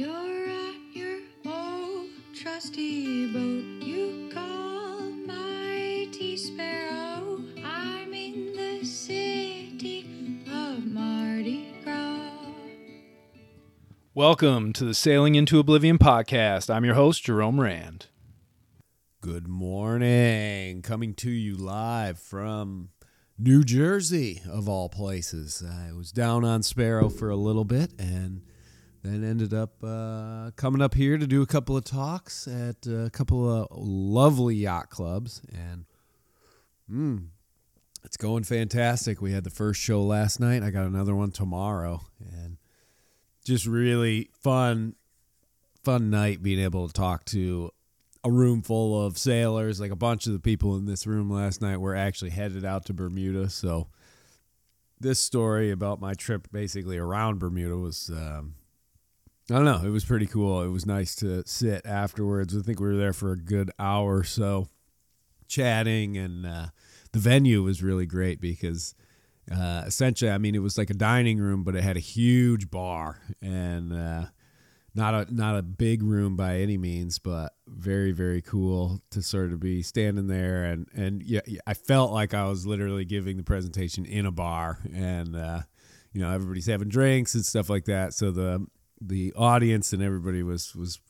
You're on your old trusty boat. You call mighty sparrow. I'm in the city of Mardi Gras. Welcome to the Sailing into Oblivion podcast. I'm your host, Jerome Rand. Good morning. Coming to you live from New Jersey, of all places. I was down on Sparrow for a little bit and then ended up uh, coming up here to do a couple of talks at a couple of lovely yacht clubs. And mm, it's going fantastic. We had the first show last night. I got another one tomorrow. And just really fun, fun night being able to talk to a room full of sailors. Like a bunch of the people in this room last night were actually headed out to Bermuda. So this story about my trip basically around Bermuda was, um, I don't know, it was pretty cool. It was nice to sit afterwards. I think we were there for a good hour or so chatting, and uh, the venue was really great because. Uh, essentially, I mean, it was like a dining room, but it had a huge bar, and uh, not a not a big room by any means, but very very cool to sort of be standing there and and yeah, I felt like I was literally giving the presentation in a bar, and uh, you know everybody's having drinks and stuff like that. So the the audience and everybody was was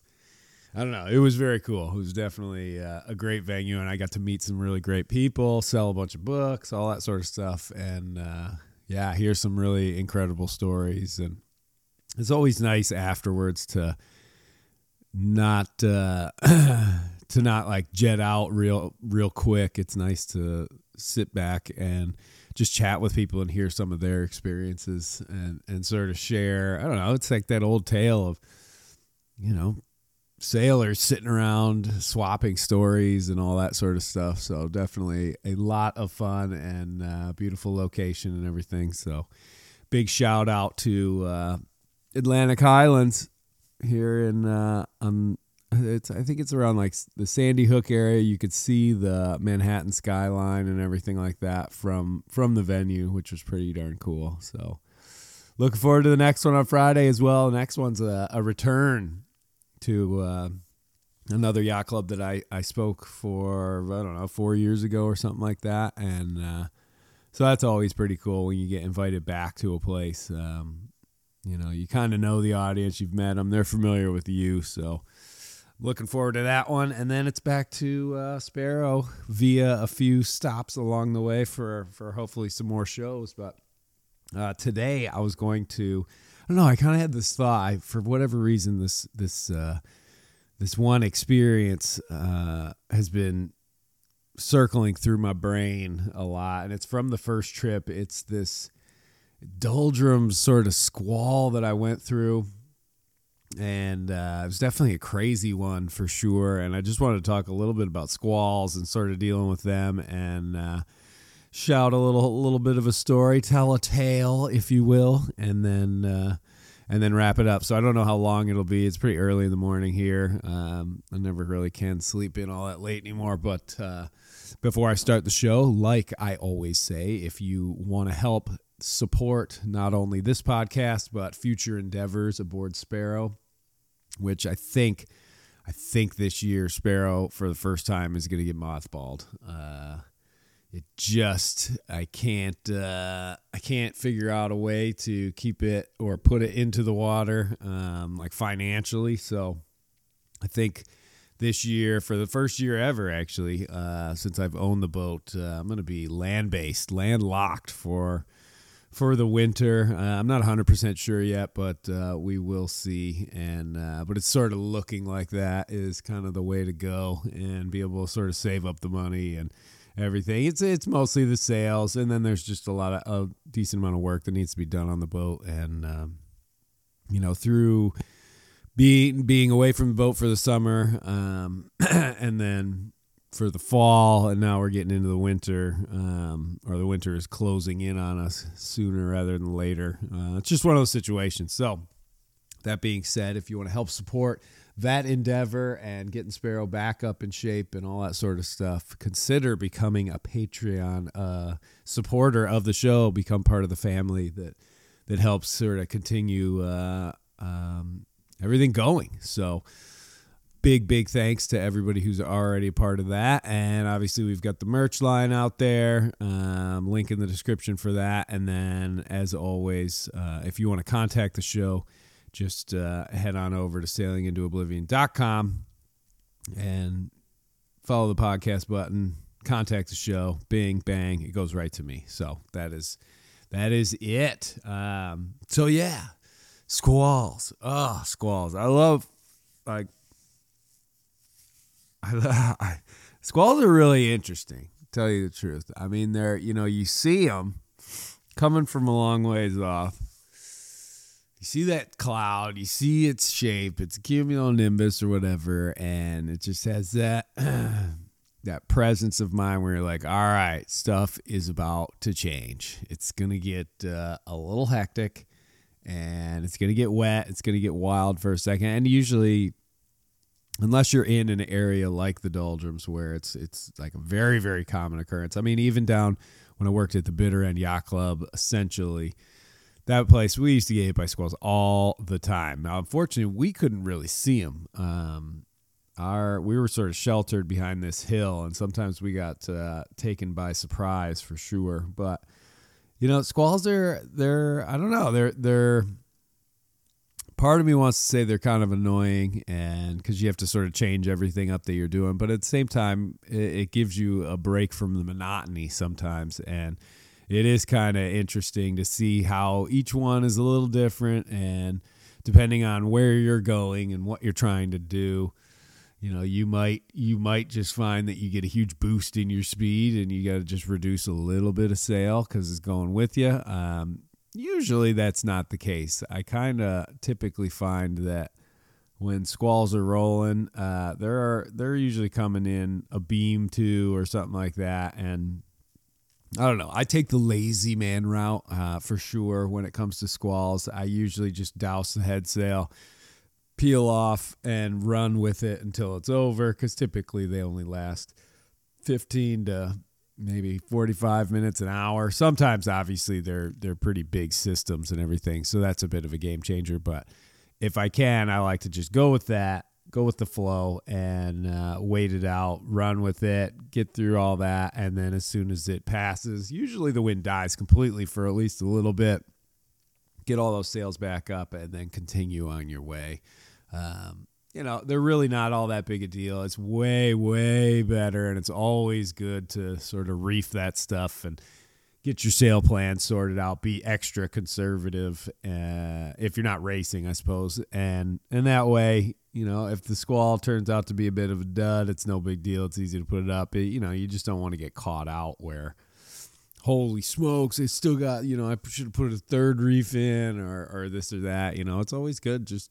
I don't know. It was very cool. It was definitely uh, a great venue, and I got to meet some really great people, sell a bunch of books, all that sort of stuff, and uh, yeah, hear some really incredible stories and it's always nice afterwards to not uh, to not like jet out real real quick. It's nice to sit back and just chat with people and hear some of their experiences and and sort of share. I don't know. It's like that old tale of you know sailors sitting around swapping stories and all that sort of stuff. So definitely a lot of fun and uh, beautiful location and everything. So big shout out to uh, Atlantic Highlands here in uh, um, it's I think it's around like the Sandy Hook area. You could see the Manhattan skyline and everything like that from from the venue, which was pretty darn cool. So looking forward to the next one on Friday as well. The next one's a, a return to uh, another yacht club that I I spoke for I don't know four years ago or something like that, and uh, so that's always pretty cool when you get invited back to a place. Um, you know, you kind of know the audience, you've met them, they're familiar with you. So, looking forward to that one. And then it's back to uh, Sparrow via a few stops along the way for for hopefully some more shows. But uh, today I was going to, I don't know, I kind of had this thought. I, for whatever reason, this this uh, this one experience uh, has been circling through my brain a lot, and it's from the first trip. It's this doldrums sort of squall that I went through. And uh, it was definitely a crazy one for sure. And I just wanted to talk a little bit about squalls and sort of dealing with them and uh, shout a little, a little bit of a story, tell a tale, if you will, and then uh, and then wrap it up. So I don't know how long it'll be. It's pretty early in the morning here. Um, I never really can sleep in all that late anymore. But uh, before I start the show, like I always say, if you want to help support not only this podcast but future endeavors aboard Sparrow, which I think I think this year Sparrow for the first time is going to get mothballed. Uh, it just I can't uh, I can't figure out a way to keep it or put it into the water um, like financially. So I think this year for the first year ever actually uh, since I've owned the boat uh, I'm going to be land based land locked for for the winter. Uh, I'm not 100% sure yet, but uh, we will see. And uh, but it's sort of looking like that is kind of the way to go and be able to sort of save up the money and everything. It's it's mostly the sales, and then there's just a lot of a decent amount of work that needs to be done on the boat, and um, you know through being being away from the boat for the summer, um, and then for the fall, and now we're getting into the winter, um, or the winter is closing in on us sooner rather than later. Uh, it's just one of those situations. So, that being said, if you want to help support that endeavor and getting Sparrow back up in shape and all that sort of stuff, consider becoming a Patreon uh, supporter of the show. Become part of the family that that helps sort of continue uh, um, everything going. So big big thanks to everybody who's already a part of that. And obviously we've got the merch line out there um, link in the description for that. And then as always uh, if you want to contact the show just uh, head on over to sailingintooblivion.com and follow the podcast button contact the show. Bing bang it goes right to me. So that is that is it. Um, so yeah squalls. Oh squalls. I love like I, squalls are really interesting. Tell you the truth. I mean, they're you know you see them coming from a long ways off. You see that cloud, you see its shape, it's a cumulonimbus or whatever, and it just has that that presence of mind where you're like, all right, stuff is about to change. It's gonna get uh, a little hectic, and it's gonna get wet. It's gonna get wild for a second, and usually unless you're in an area like the doldrums where it's it's like a very very common occurrence. I mean, even down when I worked at the Bitter End Yacht Club, essentially that place we used to get hit by squalls all the time. Now, unfortunately, we couldn't really see them. Um, our we were sort of sheltered behind this hill, and sometimes we got uh, taken by surprise for sure. But you know, squalls are they're I don't know they're they're part of me wants to say they're kind of annoying and because you have to sort of change everything up that you're doing but at the same time it, it gives you a break from the monotony sometimes and it is kind of interesting to see how each one is a little different and depending on where you're going and what you're trying to do you know you might you might just find that you get a huge boost in your speed and you got to just reduce a little bit of sail because it's going with you um, Usually that's not the case. I kind of typically find that when squalls are rolling, uh, they're they're usually coming in a beam two or something like that, and I don't know. I take the lazy man route uh, for sure when it comes to squalls. I usually just douse the head sail, peel off, and run with it until it's over because typically they only last 15 to maybe 45 minutes an hour. Sometimes obviously they're they're pretty big systems and everything so that's a bit of a game changer but if i can i like to just go with that go with the flow and uh, wait it out run with it get through all that and then as soon as it passes usually the wind dies completely for at least a little bit get all those sails back up and then continue on your way. Um, you know, they're really not all that big a deal. It's way, way better, and it's always good to sort of reef that stuff and get your sail plan sorted out. Be extra conservative uh, if you're not racing, I suppose, and and that way, you know, if the squall turns out to be a bit of a dud, it's no big deal. It's easy to put it up. It, you know, you just don't want to get caught out where. Holy smokes! They still got you know. I should have put a third reef in, or or this or that. You know, it's always good just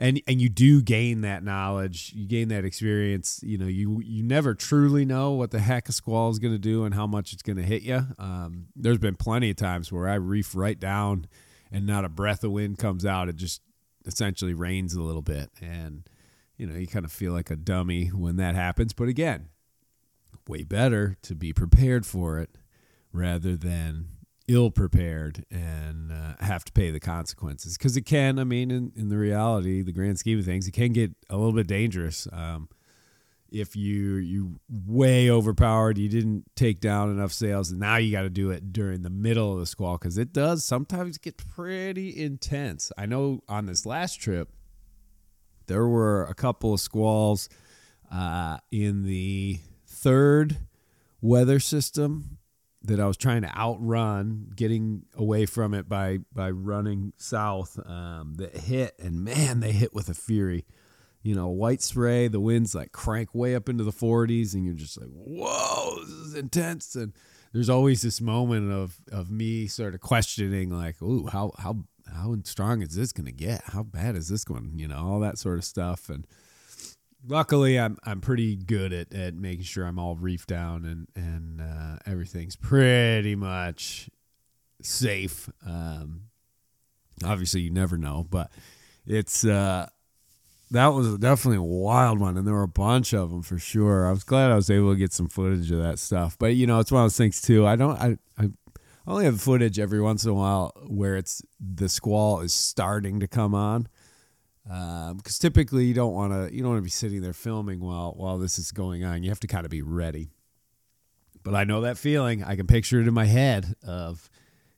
and and you do gain that knowledge you gain that experience you know you you never truly know what the heck a squall is going to do and how much it's going to hit you um, there's been plenty of times where i reef right down and not a breath of wind comes out. It just essentially rains a little bit. And you know you kind of feel like a dummy when that happens. But again way better to be prepared for it rather than ill prepared and uh, have to pay the consequences. Because it can i mean in, in the reality the grand scheme of things it can get a little bit dangerous um, if you you way overpowered you didn't take down enough sails and now you got to do it during the middle of the squall. Because it does sometimes get pretty intense. I know on this last trip there were a couple of squalls uh, in the third weather system that I was trying to outrun, getting away from it by by running south. Um, that hit, and man, they hit with a fury. You know, white spray. The winds like crank way up into the 40s, and you're just like, "Whoa, this is intense!" And there's always this moment of of me sort of questioning, like, "Ooh, how how how strong is this going to get? How bad is this going? You know, all that sort of stuff." And luckily I'm I'm pretty good at, at making sure I'm all reefed down and and uh, everything's pretty much safe. Um, obviously, you never know, but it's uh, that was definitely a wild one, and there were a bunch of them for sure. I was glad I was able to get some footage of that stuff, but you know, it's one of those things too. I don't I I only have footage every once in a while where it's the squall is starting to come on because typically you don't want to you don't want to be sitting there filming while while this is going on. You have to kind of be ready. But I know that feeling. I can picture it in my head of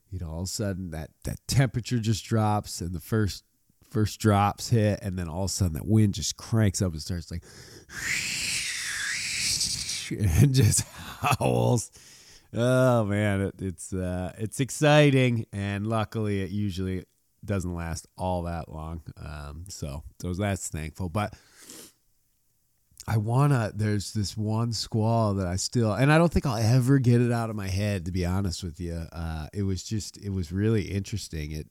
you know all of a sudden that that temperature just drops and the first first drops hit and then all of a sudden that wind just cranks up and starts like and just howls. Oh man, it, it's uh, it's exciting, and luckily it usually doesn't last all that long. Um, so so that's thankful. But I wanna. There's this one squall that I still, and I don't think I'll ever get it out of my head. To be honest with you, uh, it was just it was really interesting. It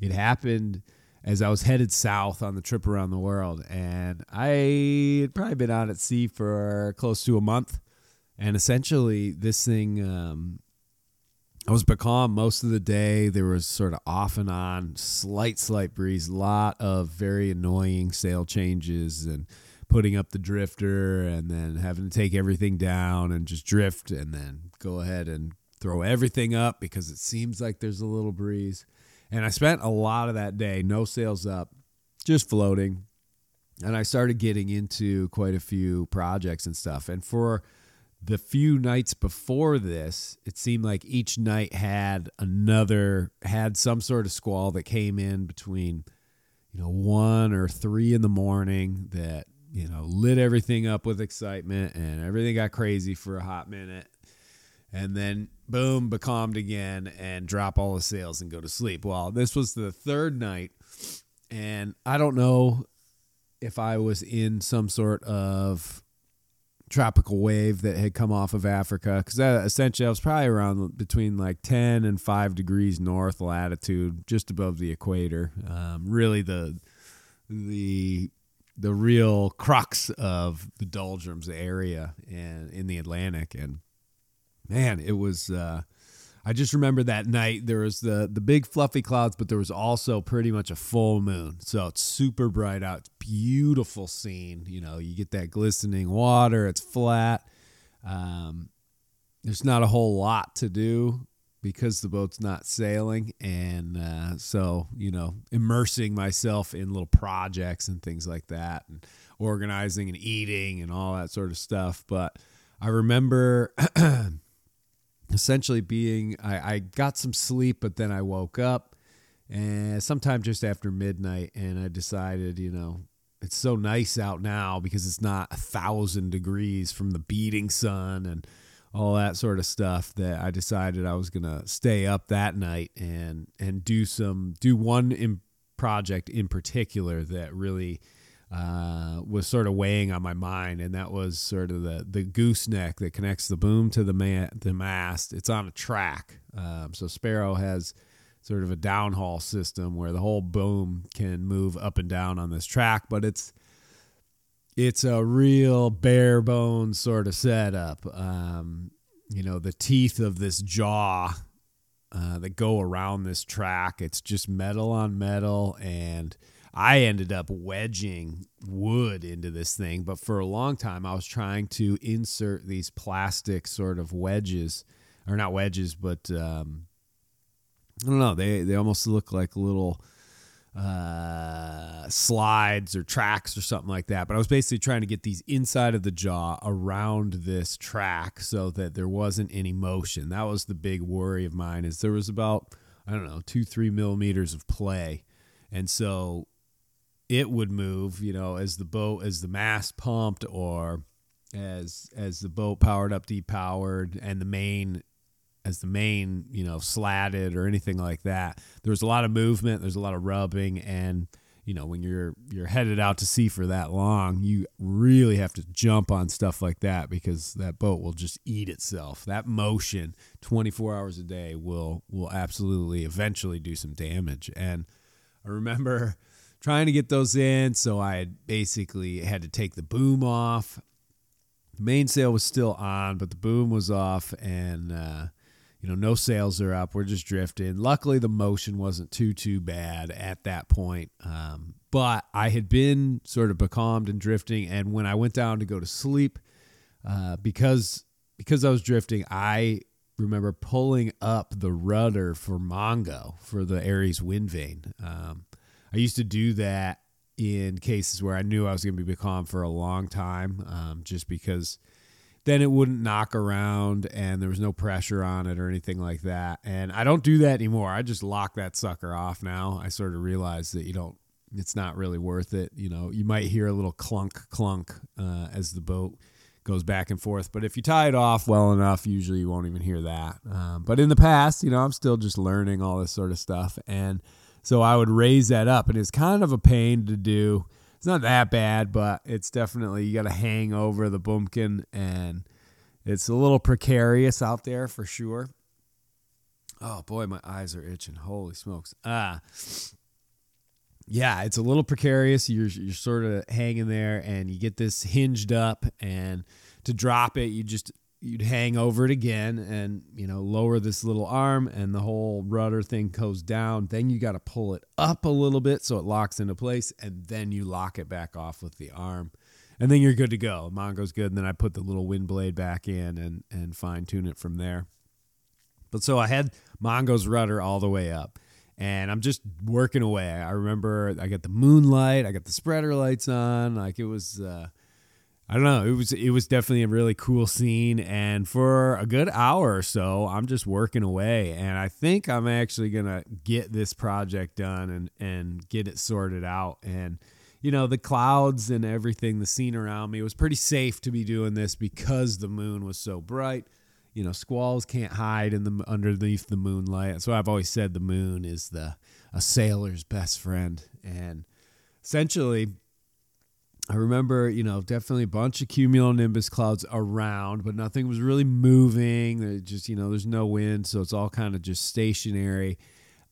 it happened as I was headed south on the trip around the world, and I had probably been out at sea for close to a month and essentially this thing um, I was becalmed most of the day. There was sort of off and on, slight, slight breeze, lot of very annoying sail changes and putting up the drifter and then having to take everything down and just drift and then go ahead and throw everything up because it seems like there's a little breeze. And I spent a lot of that day, no sails up, just floating. And I started getting into quite a few projects and stuff. And for the few nights before this, it seemed like each night had another had some sort of squall that came in between, you know, one or three in the morning that you know lit everything up with excitement and everything got crazy for a hot minute, and then boom, becalmed again and drop all the sails and go to sleep. Well, this was the third night, and I don't know if I was in some sort of tropical wave that had come off of Africa because essentially I was probably around between like 10 and 5 degrees north latitude, just above the equator. Um, really, the the the real crux of the doldrums area and in the Atlantic, and man, it was. Uh, I just remember that night there was the the big fluffy clouds, but there was also pretty much a full moon. So it's super bright out. It's beautiful scene. You know, you get that glistening water. It's flat. Um, there's not a whole lot to do because the boat's not sailing, and uh, so you know, immersing myself in little projects and things like that, and organizing and eating and all that sort of stuff. But I remember. essentially being I, I got some sleep, but then I woke up and sometime just after midnight, and I decided, you know, it's so nice out now because it's not a thousand degrees from the beating sun and all that sort of stuff that I decided I was gonna stay up that night and and do some do one in project in particular that really uh, was sort of weighing on my mind, and that was sort of the the gooseneck that connects the boom to the ma- the mast. It's on a track, um, so Sparrow has sort of a downhaul system where the whole boom can move up and down on this track, but it's it's a real bare bones sort of setup. Um, you know, the teeth of this jaw uh, that go around this track. It's just metal on metal and I ended up wedging wood into this thing, but for a long time I was trying to insert these plastic sort of wedges, or not wedges, but um, I don't know. They they almost look like little uh, slides or tracks or something like that. But I was basically trying to get these inside of the jaw around this track so that there wasn't any motion. That was the big worry of mine. Is there was about I don't know two three millimeters of play, and so it would move, you know, as the boat as the mast pumped or as as the boat powered up, depowered, and the main as the main, you know, slatted or anything like that. There's a lot of movement, there's a lot of rubbing and you know, when you're you're headed out to sea for that long, you really have to jump on stuff like that because that boat will just eat itself. That motion 24 hours a day will will absolutely eventually do some damage. And I remember trying to get those in. So I basically had to take the boom off. The mainsail was still on, but the boom was off, and uh, you know, no sails are up. We're just drifting. Luckily, the motion wasn't too too bad at that point. Um, but I had been sort of becalmed and drifting, and when I went down to go to sleep, uh, because because I was drifting, I remember pulling up the rudder for Mongo for the Aries wind vane. Um, I used to do that in cases where I knew I was going to be becalmed for a long time, um, just because then it wouldn't knock around and there was no pressure on it or anything like that. And I don't do that anymore. I just lock that sucker off now. I sort of realize that you don't, it's not really worth it. You know, you might hear a little clunk, clunk uh, as the boat goes back and forth. But if you tie it off well enough, usually you won't even hear that. Um, but in the past, you know, I'm still just learning all this sort of stuff. And so I would raise that up, and it's kind of a pain to do it's not that bad, but it's definitely you got to hang over the bumpkin, and it's a little precarious out there for sure. Oh boy, my eyes are itching. Holy smokes! Ah, yeah, it's a little precarious. You're you're sort of hanging there, and you get this hinged up, and to drop it, you just you'd hang over it again and you know lower this little arm and the whole rudder thing goes down. Then you got to pull it up a little bit so it locks into place and then you lock it back off with the arm. And then you're good to go. Mongo's good and then i put the little wind blade back in and and fine tune it from there. But so i had mongo's rudder all the way up and i'm just working away. I remember i got the moonlight i got the spreader lights on like it was uh I don't know. It was it was definitely a really cool scene, and for a good hour or so, I'm just working away, and I think I'm actually gonna get this project done and and get it sorted out. And you know, the clouds and everything, the scene around me was pretty safe to be doing this because the moon was so bright. You know, squalls can't hide in the underneath the moonlight. So I've always said the moon is the a sailor's best friend, and essentially I remember, you know, definitely a bunch of cumulonimbus clouds around, but nothing was really moving. Just, you know, there's no wind, so it's all kind of just stationary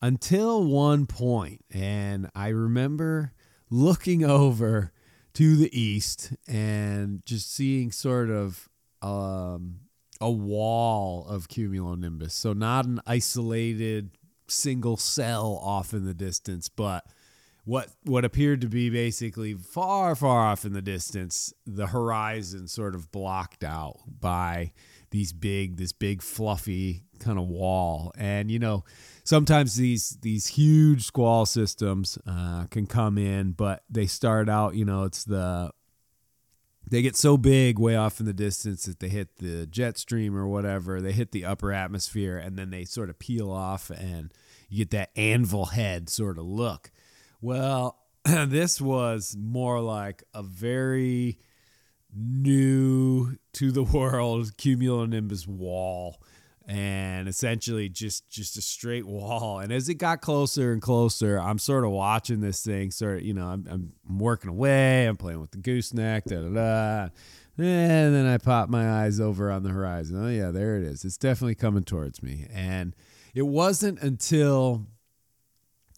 until one point. And I remember looking over to the east and just seeing sort of um, a wall of cumulonimbus. So not an isolated single cell off in the distance, but what what appeared to be basically far far off in the distance the horizon sort of blocked out by these big this big fluffy kind of wall. And you know sometimes these these huge squall systems uh, can come in but they start out you know it's the they get so big way off in the distance that they hit the jet stream or whatever they hit the upper atmosphere and then they sort of peel off and you get that anvil head sort of look well, this was more like a very new to the world cumulonimbus wall and essentially just just a straight wall. And as it got closer and closer i'm sort of watching this thing sort of you know i'm, I'm working away i'm playing with the gooseneck da da da. And then i pop my eyes over on the horizon. Oh yeah there it is. It's definitely coming towards me. And it wasn't until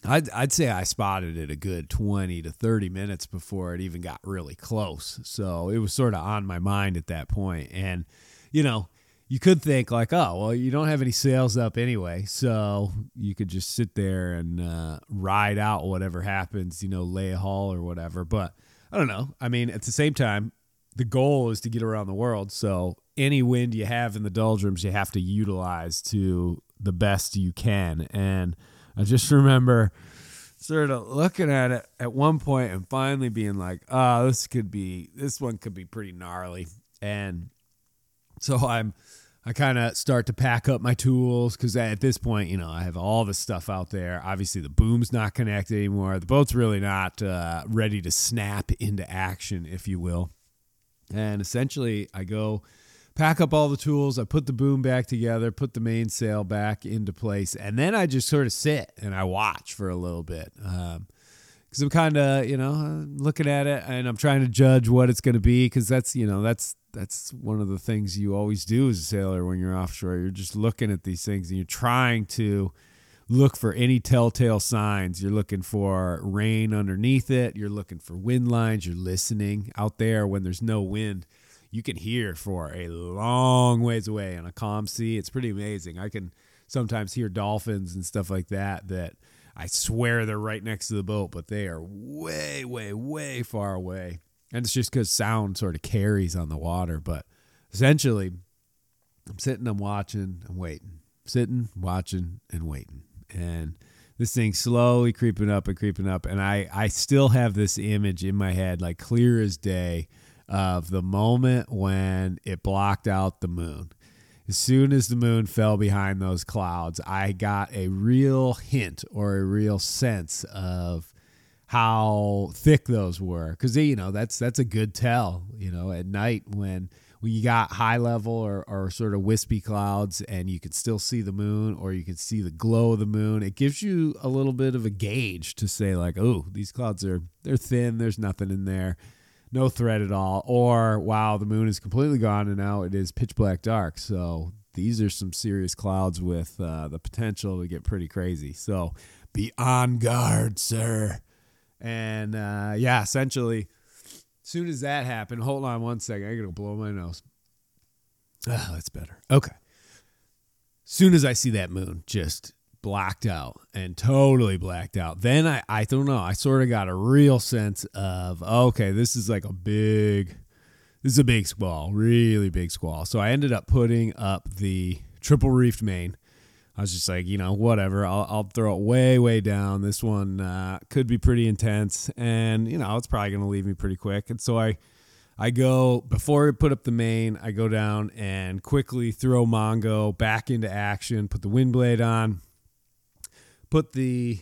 I'd, I'd say I spotted it a good 20 to 30 minutes before it even got really close. So it was sort of on my mind at that point. And, you know, you could think like, oh, well, you don't have any sails up anyway. So you could just sit there and uh, ride out whatever happens, you know, lay ahull or whatever. But I don't know. I mean, at the same time, the goal is to get around the world. So any wind you have in the doldrums, you have to utilize to the best you can. And, I just remember sort of looking at it at one point and finally being like, oh, this could be, this one could be pretty gnarly. And so I'm, I kind of start to pack up my tools because at this point, you know, I have all the stuff out there. Obviously, the boom's not connected anymore. The boat's really not uh, ready to snap into action, if you will. And essentially, I go pack up all the tools. I put the boom back together, put the mainsail back into place, and then I just sort of sit and I watch for a little bit. Um, because I'm kind of you know looking at it and I'm trying to judge what it's going to be because that's you know that's that's one of the things you always do as a sailor when you're offshore. You're just looking at these things and you're trying to look for any telltale signs. You're looking for rain underneath it. You're looking for wind lines. You're listening out there when there's no wind you can hear for a long ways away on a calm sea. It's pretty amazing. I can sometimes hear dolphins and stuff like that that I swear they're right next to the boat, but they are way, way, way far away. And it's just because sound sort of carries on the water. But essentially, I'm sitting, I'm watching, I'm waiting, sitting, watching, and waiting. And this thing slowly creeping up and creeping up and i i still have this image in my head like clear as day of the moment when it blocked out the moon. As soon as the moon fell behind those clouds i got a real hint or a real sense of how thick those were. Because you know that's that's a good tell you know at night when when you got high level or, or sort of wispy clouds and you can still see the moon or you can see the glow of the moon it gives you a little bit of a gauge to say like oh these clouds are they're thin there's nothing in there no threat at all or wow the moon is completely gone and now it is pitch black dark so these are some serious clouds with uh, the potential to get pretty crazy so be on guard sir and uh, yeah essentially soon as that happened, hold on one second. I gotta blow my nose. Ah, that's better. Okay. Soon as I see that moon just blacked out and totally blacked out, then I, I don't know. I sort of got a real sense of, okay, this is like a big, this is a big squall, really big squall. So I ended up putting up the triple reefed main I was just like, you know, whatever. I'll, I'll throw it way, way down. This one uh, could be pretty intense, and you know, it's probably going to leave me pretty quick. And so I, I go before I put up the main. I go down and quickly throw Mongo back into action. Put the wind blade on. Put the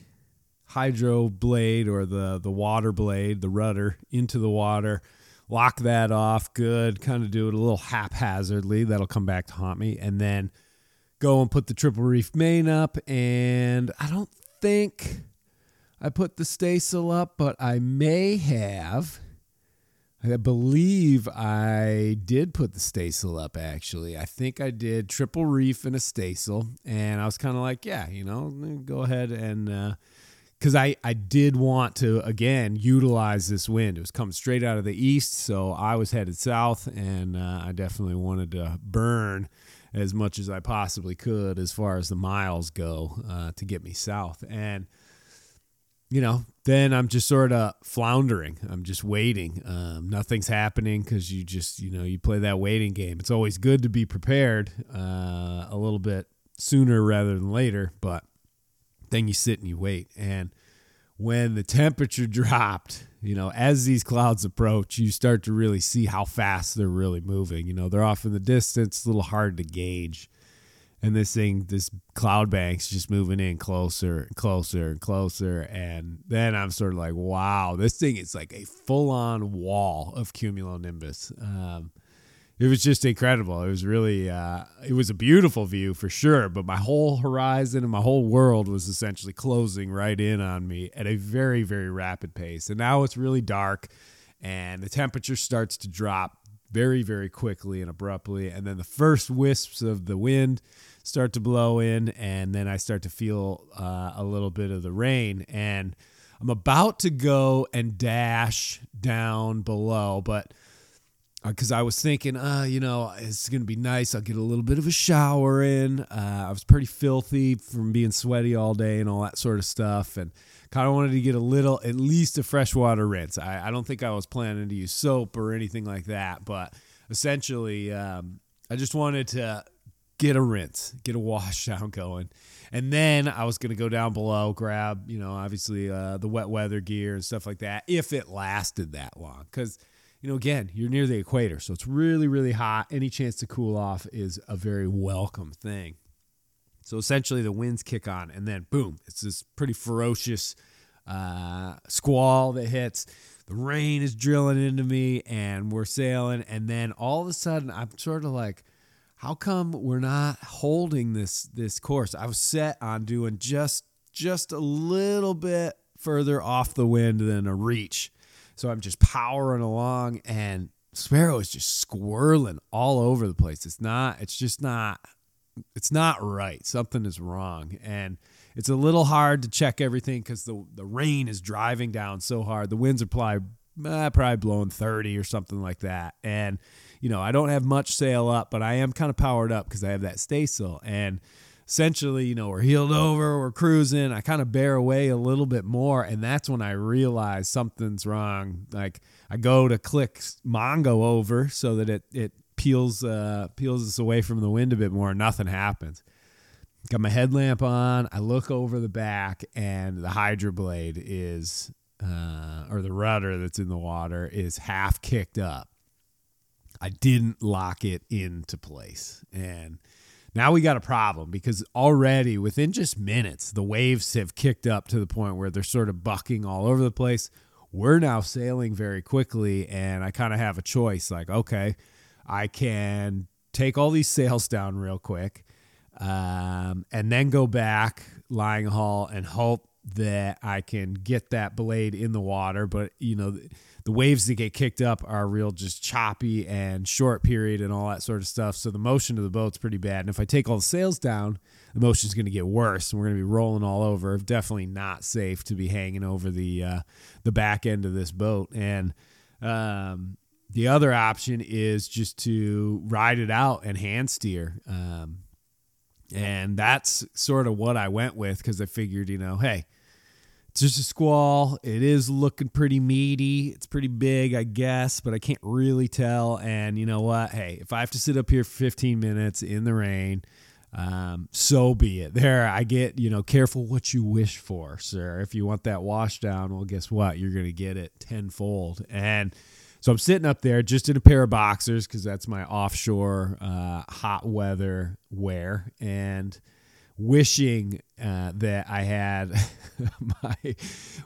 hydro blade or the the water blade, the rudder, into the water. Lock that off. Good. Kind of do it a little haphazardly. That'll come back to haunt me, and then go and put the triple reef main up. And I don't think I put the staysail up, but I may have. I believe I did put the staysail up actually. I think I did triple reef and a staysail. And I was kind of like, yeah, you know, go ahead and. because uh, I, I did want to again utilize this wind. It was coming straight out of the east, so I was headed south, and uh, I definitely wanted to burn as much as I possibly could as far as the miles go uh, to get me south. And, you know, then I'm just sort of floundering. I'm just waiting. Um, nothing's happening because you just, you know, you play that waiting game. It's always good to be prepared uh, a little bit sooner rather than later, but then you sit and you wait. And when the temperature dropped, you know, as these clouds approach, you start to really see how fast they're really moving. You know, they're off in the distance, a little hard to gauge. And this thing, this cloud bank's just moving in closer and closer and closer. And then I'm sort of like, wow, this thing is like a full on wall of cumulonimbus. Um, it was just incredible. It was really, uh, it was a beautiful view for sure. But my whole horizon and my whole world was essentially closing right in on me at a very, very rapid pace. And now it's really dark, and the temperature starts to drop very, very quickly and abruptly. And then the first wisps of the wind start to blow in, and then I start to feel uh, a little bit of the rain. And I'm about to go and dash down below, but because uh, I was thinking, uh, you know, it's going to be nice. I'll get a little bit of a shower in. Uh, I was pretty filthy from being sweaty all day and all that sort of stuff. And kind of wanted to get a little, at least a freshwater rinse. I, I don't think I was planning to use soap or anything like that. But essentially, um, I just wanted to get a rinse, get a wash down going. And then I was going to go down below, grab, you know, obviously uh, the wet weather gear and stuff like that if it lasted that long. Because you know, again, you're near the equator, so it's really, really hot. Any chance to cool off is a very welcome thing. So essentially, the winds kick on, and then boom, it's this pretty ferocious uh, squall that hits. The rain is drilling into me, and we're sailing. And then all of a sudden, I'm sort of like, how come we're not holding this this course? I was set on doing just just a little bit further off the wind than a reach so I'm just powering along and Sparrow is just squirreling all over the place. It's not, it's just not, it's not right. Something is wrong. And it's a little hard to check everything because the, the rain is driving down so hard. The winds are probably, eh, probably blowing 30 or something like that. And, you know, I don't have much sail up, but I am kind of powered up because I have that staysail. And essentially, you know, we're heeled over, we're cruising. I kind of bear away a little bit more, and that's when I realize something's wrong. Like I go to click Mongo over so that it it peels uh, peels us away from the wind a bit more. Nothing happens. got my headlamp on. I look over the back, and the hydro blade is, uh, or the rudder that's in the water is half kicked up. I didn't lock it into place. And now we got a problem because already within just minutes, the waves have kicked up to the point where they're sort of bucking all over the place. We're now sailing very quickly, and I kind of have a choice like, okay, I can take all these sails down real quick um, and then go back lying ahull and hope that I can get that blade in the water. But, you know, the waves that get kicked up are real just choppy and short period and all that sort of stuff. So the motion of the boat's pretty bad. And if I take all the sails down, the motion's going to get worse and we're going to be rolling all over. Definitely not safe to be hanging over the uh, the back end of this boat. And um, the other option is just to ride it out and hand steer. Um, and that's sort of what I went with because I figured, you know, hey, it's just a squall. It is looking pretty meaty. It's pretty big, I guess, but I can't really tell. And you know what? Hey, if I have to sit up here for 15 minutes in the rain, um, so be it. There, I get, you know, careful what you wish for, sir. If you want that wash down, well, guess what? You're going to get it tenfold. And so I'm sitting up there just in a pair of boxers because that's my offshore uh, hot weather wear. And wishing uh, that I had my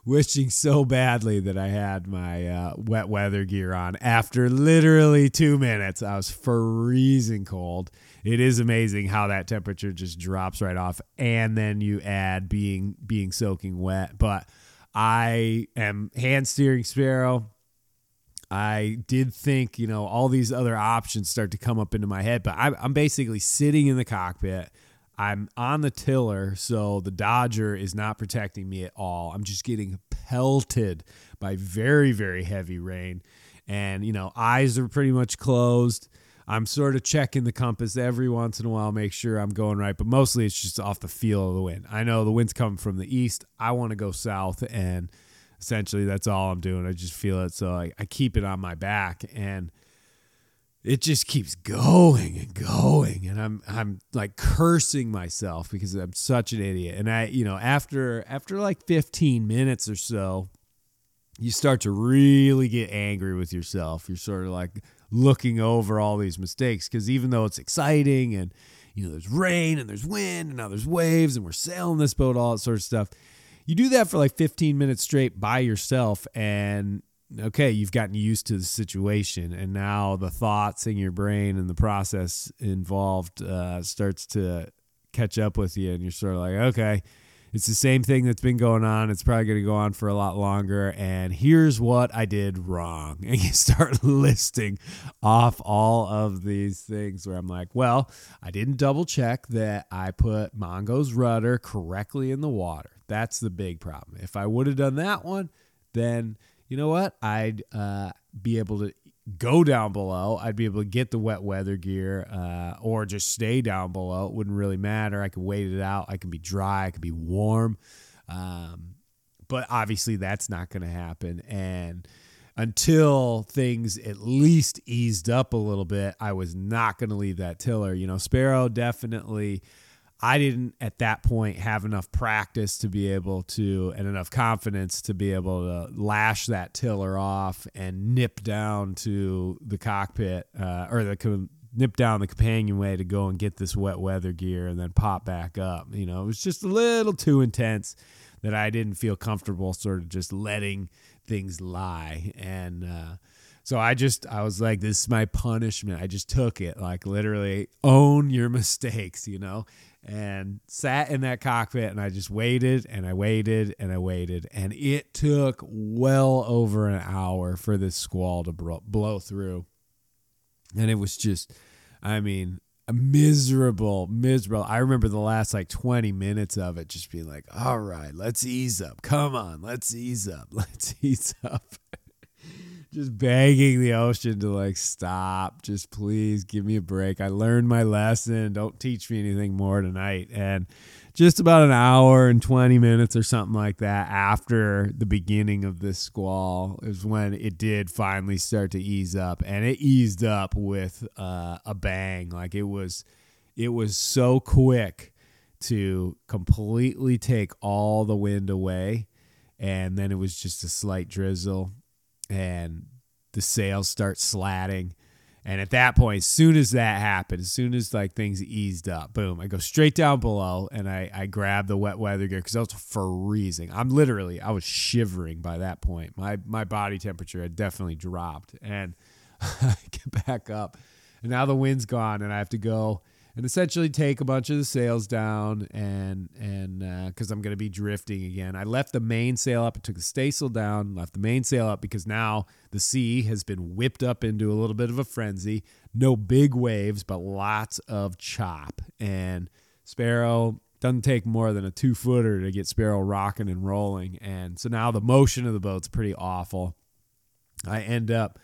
wishing so badly that I had my uh, wet weather gear on. After literally two minutes, I was freezing cold. It is amazing how that temperature just drops right off, and then you add being being soaking wet. But I am hand steering Sparrow. I did think, you know, all these other options start to come up into my head, but I'm, I'm basically sitting in the cockpit I'm on the tiller, so the Dodger is not protecting me at all. I'm just getting pelted by very, very heavy rain. And, you know, eyes are pretty much closed. I'm sort of checking the compass every once in a while, make sure I'm going right, but mostly it's just off the feel of the wind. I know the wind's coming from the east. I want to go south, and essentially that's all I'm doing. I just feel it. So I, I keep it on my back. And, it just keeps going and going and i'm i'm like cursing myself because i'm such an idiot and i you know after after like 15 minutes or so you start to really get angry with yourself you're sort of like looking over all these mistakes because even though it's exciting and you know there's rain and there's wind and now there's waves and we're sailing this boat all that sort of stuff you do that for like 15 minutes straight by yourself and okay, you've gotten used to the situation, and now the thoughts in your brain and the process involved uh, starts to catch up with you, and you're sort of like, okay, it's the same thing that's been going on. It's probably going to go on for a lot longer. And here's what I did wrong. And you start listing off all of these things where I'm like, well, I didn't double check that I put Mongo's rudder correctly in the water. That's the big problem. If I would have done that one, then you know what? I'd uh, be able to go down below. I'd be able to get the wet weather gear uh, or just stay down below. It wouldn't really matter. I could wait it out. I could be dry. I could be warm. Um, but obviously, that's not going to happen. And until things at least eased up a little bit, I was not going to leave that tiller. You know, Sparrow definitely I didn't at that point have enough practice to be able to and enough confidence to be able to lash that tiller off and nip down to the cockpit uh, or the nip down the companionway to go and get this wet weather gear and then pop back up. You know, it was just a little too intense that I didn't feel comfortable sort of just letting things lie and uh, so I just I was like this is my punishment. I just took it like literally own your mistakes, you know and sat in that cockpit and I just waited and I waited and I waited and it took well over an hour for this squall to blow through. And it was just I mean miserable miserable I remember the last like 20 minutes of it just being like all right let's ease up. Come on let's ease up. Let's ease up just begging the ocean to like stop. Just please give me a break. I learned my lesson. Don't teach me anything more tonight. And just about an hour and 20 minutes or something like that after the beginning of this squall is when it did finally start to ease up and it eased up with uh, a bang. Like it was it was so quick to completely take all the wind away. And then it was just a slight drizzle, and the sails start slatting. And at that point, as soon as that happened, as soon as like things eased up, boom, I go straight down below and I, I grab the wet weather gear because I was freezing. I'm literally, I was shivering by that point. My my body temperature had definitely dropped. And I get back up, and now the wind's gone, and I have to go and essentially take a bunch of the sails down and and because uh, I'm going to be drifting again. I left the mainsail up. I took the staysail down, left the mainsail up because now the sea has been whipped up into a little bit of a frenzy. No big waves, but lots of chop. And Sparrow doesn't take more than a two footer to get Sparrow rocking and rolling. And so now the motion of the boat's pretty awful. I end up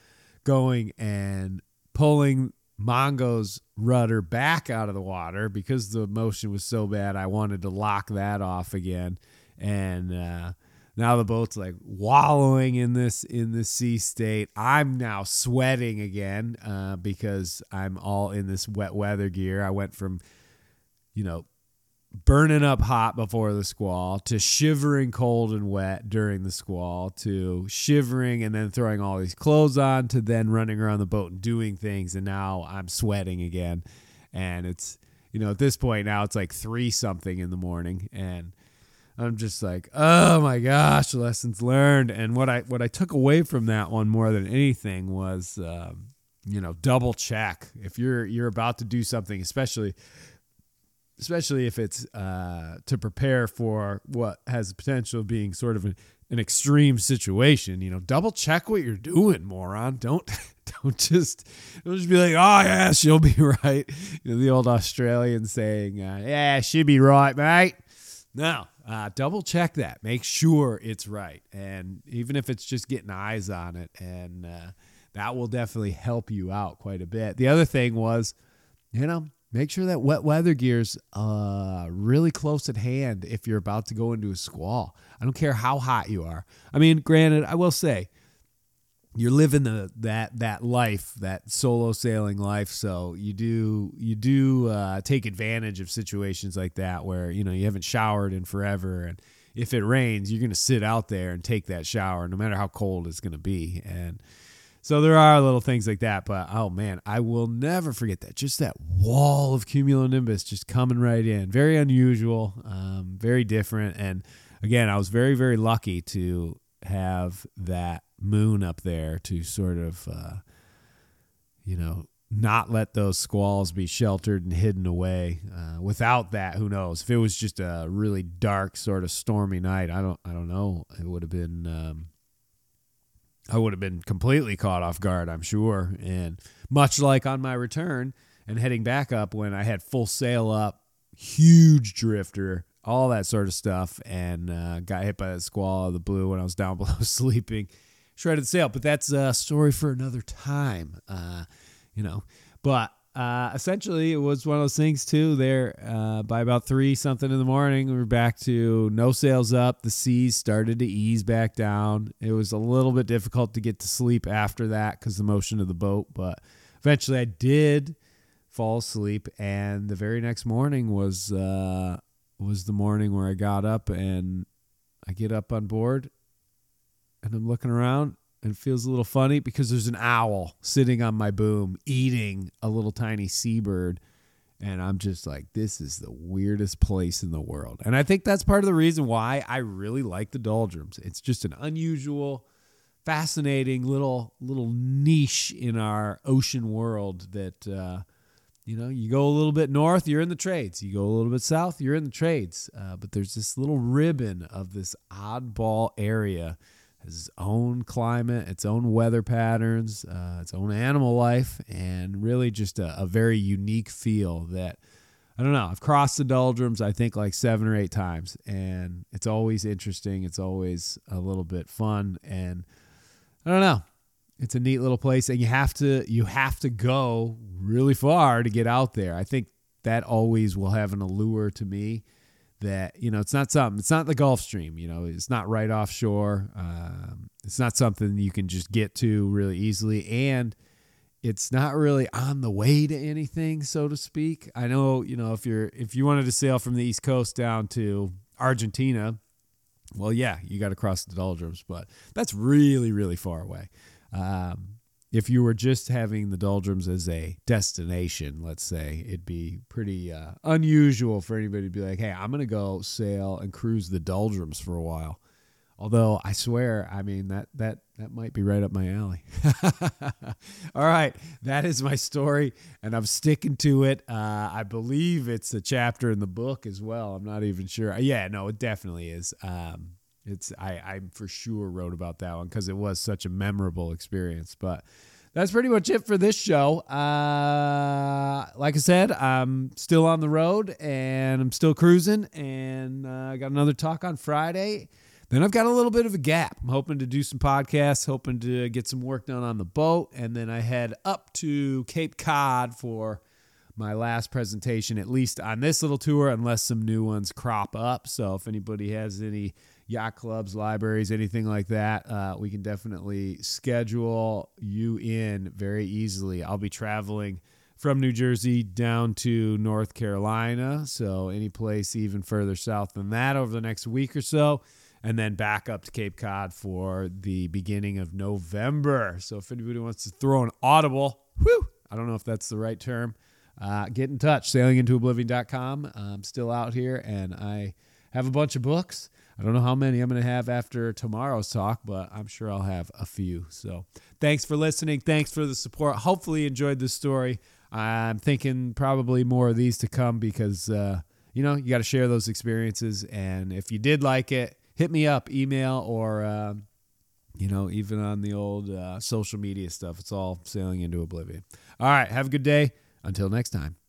going and pulling Mongo's rudder back out of the water because the motion was so bad. I wanted to lock that off again, and uh, now the boat's like wallowing in this in the sea state. I'm now sweating again uh, because I'm all in this wet weather gear. I went from, you know, burning up hot before the squall to shivering cold and wet during the squall to shivering and then throwing all these clothes on to then running around the boat and doing things and now I'm sweating again. And it's you know at this point now it's like 3 something in the morning and I'm just like oh my gosh lessons learned. And what I what I took away from that one more than anything was um, you know double check. If you're you're about to do something especially especially if it's uh, to prepare for what has the potential of being sort of an, an extreme situation. You know, double check what you're doing, moron. Don't don't just don't just be like, oh yeah, she'll be right. You know, the old Australian saying, uh, yeah, she'll be right, mate. No, uh, double check that. Make sure it's right, and even if it's just getting eyes on it, and uh, that will definitely help you out quite a bit. The other thing was, you know, make sure that wet weather gear's uh, really close at hand if you're about to go into a squall. I don't care how hot you are. I mean, granted, I will say you're living the that that life, that solo sailing life. So you do you do uh, take advantage of situations like that where you know you haven't showered in forever, and if it rains, you're gonna sit out there and take that shower, no matter how cold it's gonna be, and so there are little things like that, but oh man, I will never forget that. Just that wall of cumulonimbus just coming right in. Very unusual, um, very different. And again, I was very, very lucky to have that moon up there to sort of, uh, you know, not let those squalls be sheltered and hidden away. Uh, without that, who knows? If it was just a really dark, sort of stormy night, I don't, I don't know. It would have been. Um, I would have been completely caught off guard, I'm sure. And much like on my return and heading back up when I had full sail up, huge drifter, all that sort of stuff, and uh, got hit by that squall of the blue when I was down below sleeping, shredded sail. But that's a story for another time, uh, you know. But uh, essentially, it was one of those things too. There, uh, by about three something in the morning, we were back to no sails up. The seas started to ease back down. It was a little bit difficult to get to sleep after that because the motion of the boat, but eventually, I did fall asleep. And the very next morning was uh, was the morning where I got up and I get up on board, and I'm looking around, it feels a little funny because there's an owl sitting on my boom eating a little tiny seabird. And I'm just like, this is the weirdest place in the world. And I think that's part of the reason why I really like the doldrums. It's just an unusual, fascinating little little niche in our ocean world that uh, you know, you go a little bit north, you're in the trades. You go a little bit south, you're in the trades. Uh, but there's this little ribbon of this oddball area its own climate, its own weather patterns, uh, its own animal life, and really just a, a, very unique feel that I don't know. I've crossed the doldrums, I think, like seven or eight times, and it's always interesting. It's always a little bit fun, and I don't know. It's a neat little place, and you have to you have to go really far to get out there. I think that always will have an allure to me that you know it's not something it's not the gulf stream you know it's not right offshore um, it's not something you can just get to really easily and it's not really on the way to anything, so to speak. I know, you know, if you're if you wanted to sail from the East Coast down to Argentina, well, yeah, you got to cross the doldrums, but that's really, really far away. Um, if you were just having the doldrums as a destination, let's say, it'd be pretty uh, unusual for anybody to be like, hey, I'm going to go sail and cruise the doldrums for a while. Although I swear, I mean that that that might be right up my alley. All right, that is my story, and I'm sticking to it. Uh, I believe it's a chapter in the book as well. I'm not even sure. Yeah, no, it definitely is. Um, it's I I for sure wrote about that one because it was such a memorable experience. But that's pretty much it for this show. Uh, like I said, I'm still on the road and I'm still cruising, and uh, I got another talk on Friday. Then I've got a little bit of a gap. I'm hoping to do some podcasts, hoping to get some work done on the boat, and then I head up to Cape Cod for my last presentation, at least on this little tour, unless some new ones crop up. So if anybody has any yacht clubs, libraries, anything like that, uh, we can definitely schedule you in very easily. I'll be traveling from New Jersey down to North Carolina, so any place even further south than that over the next week or so and then back up to Cape Cod for the beginning of November. So if anybody wants to throw an audible, whew, I don't know if that's the right term, uh, get in touch. Sailingintooblivion.com. I'm still out here and I have a bunch of books. I don't know how many I'm going to have after tomorrow's talk, but I'm sure I'll have a few. So thanks for listening. Thanks for the support. Hopefully, you enjoyed this story. I'm thinking probably more of these to come because, uh, you know, you got to share those experiences. And if you did like it, hit me up, email, or uh, you know, even on the old uh, social media stuff. It's all sailing into oblivion. All right, have a good day. Until next time.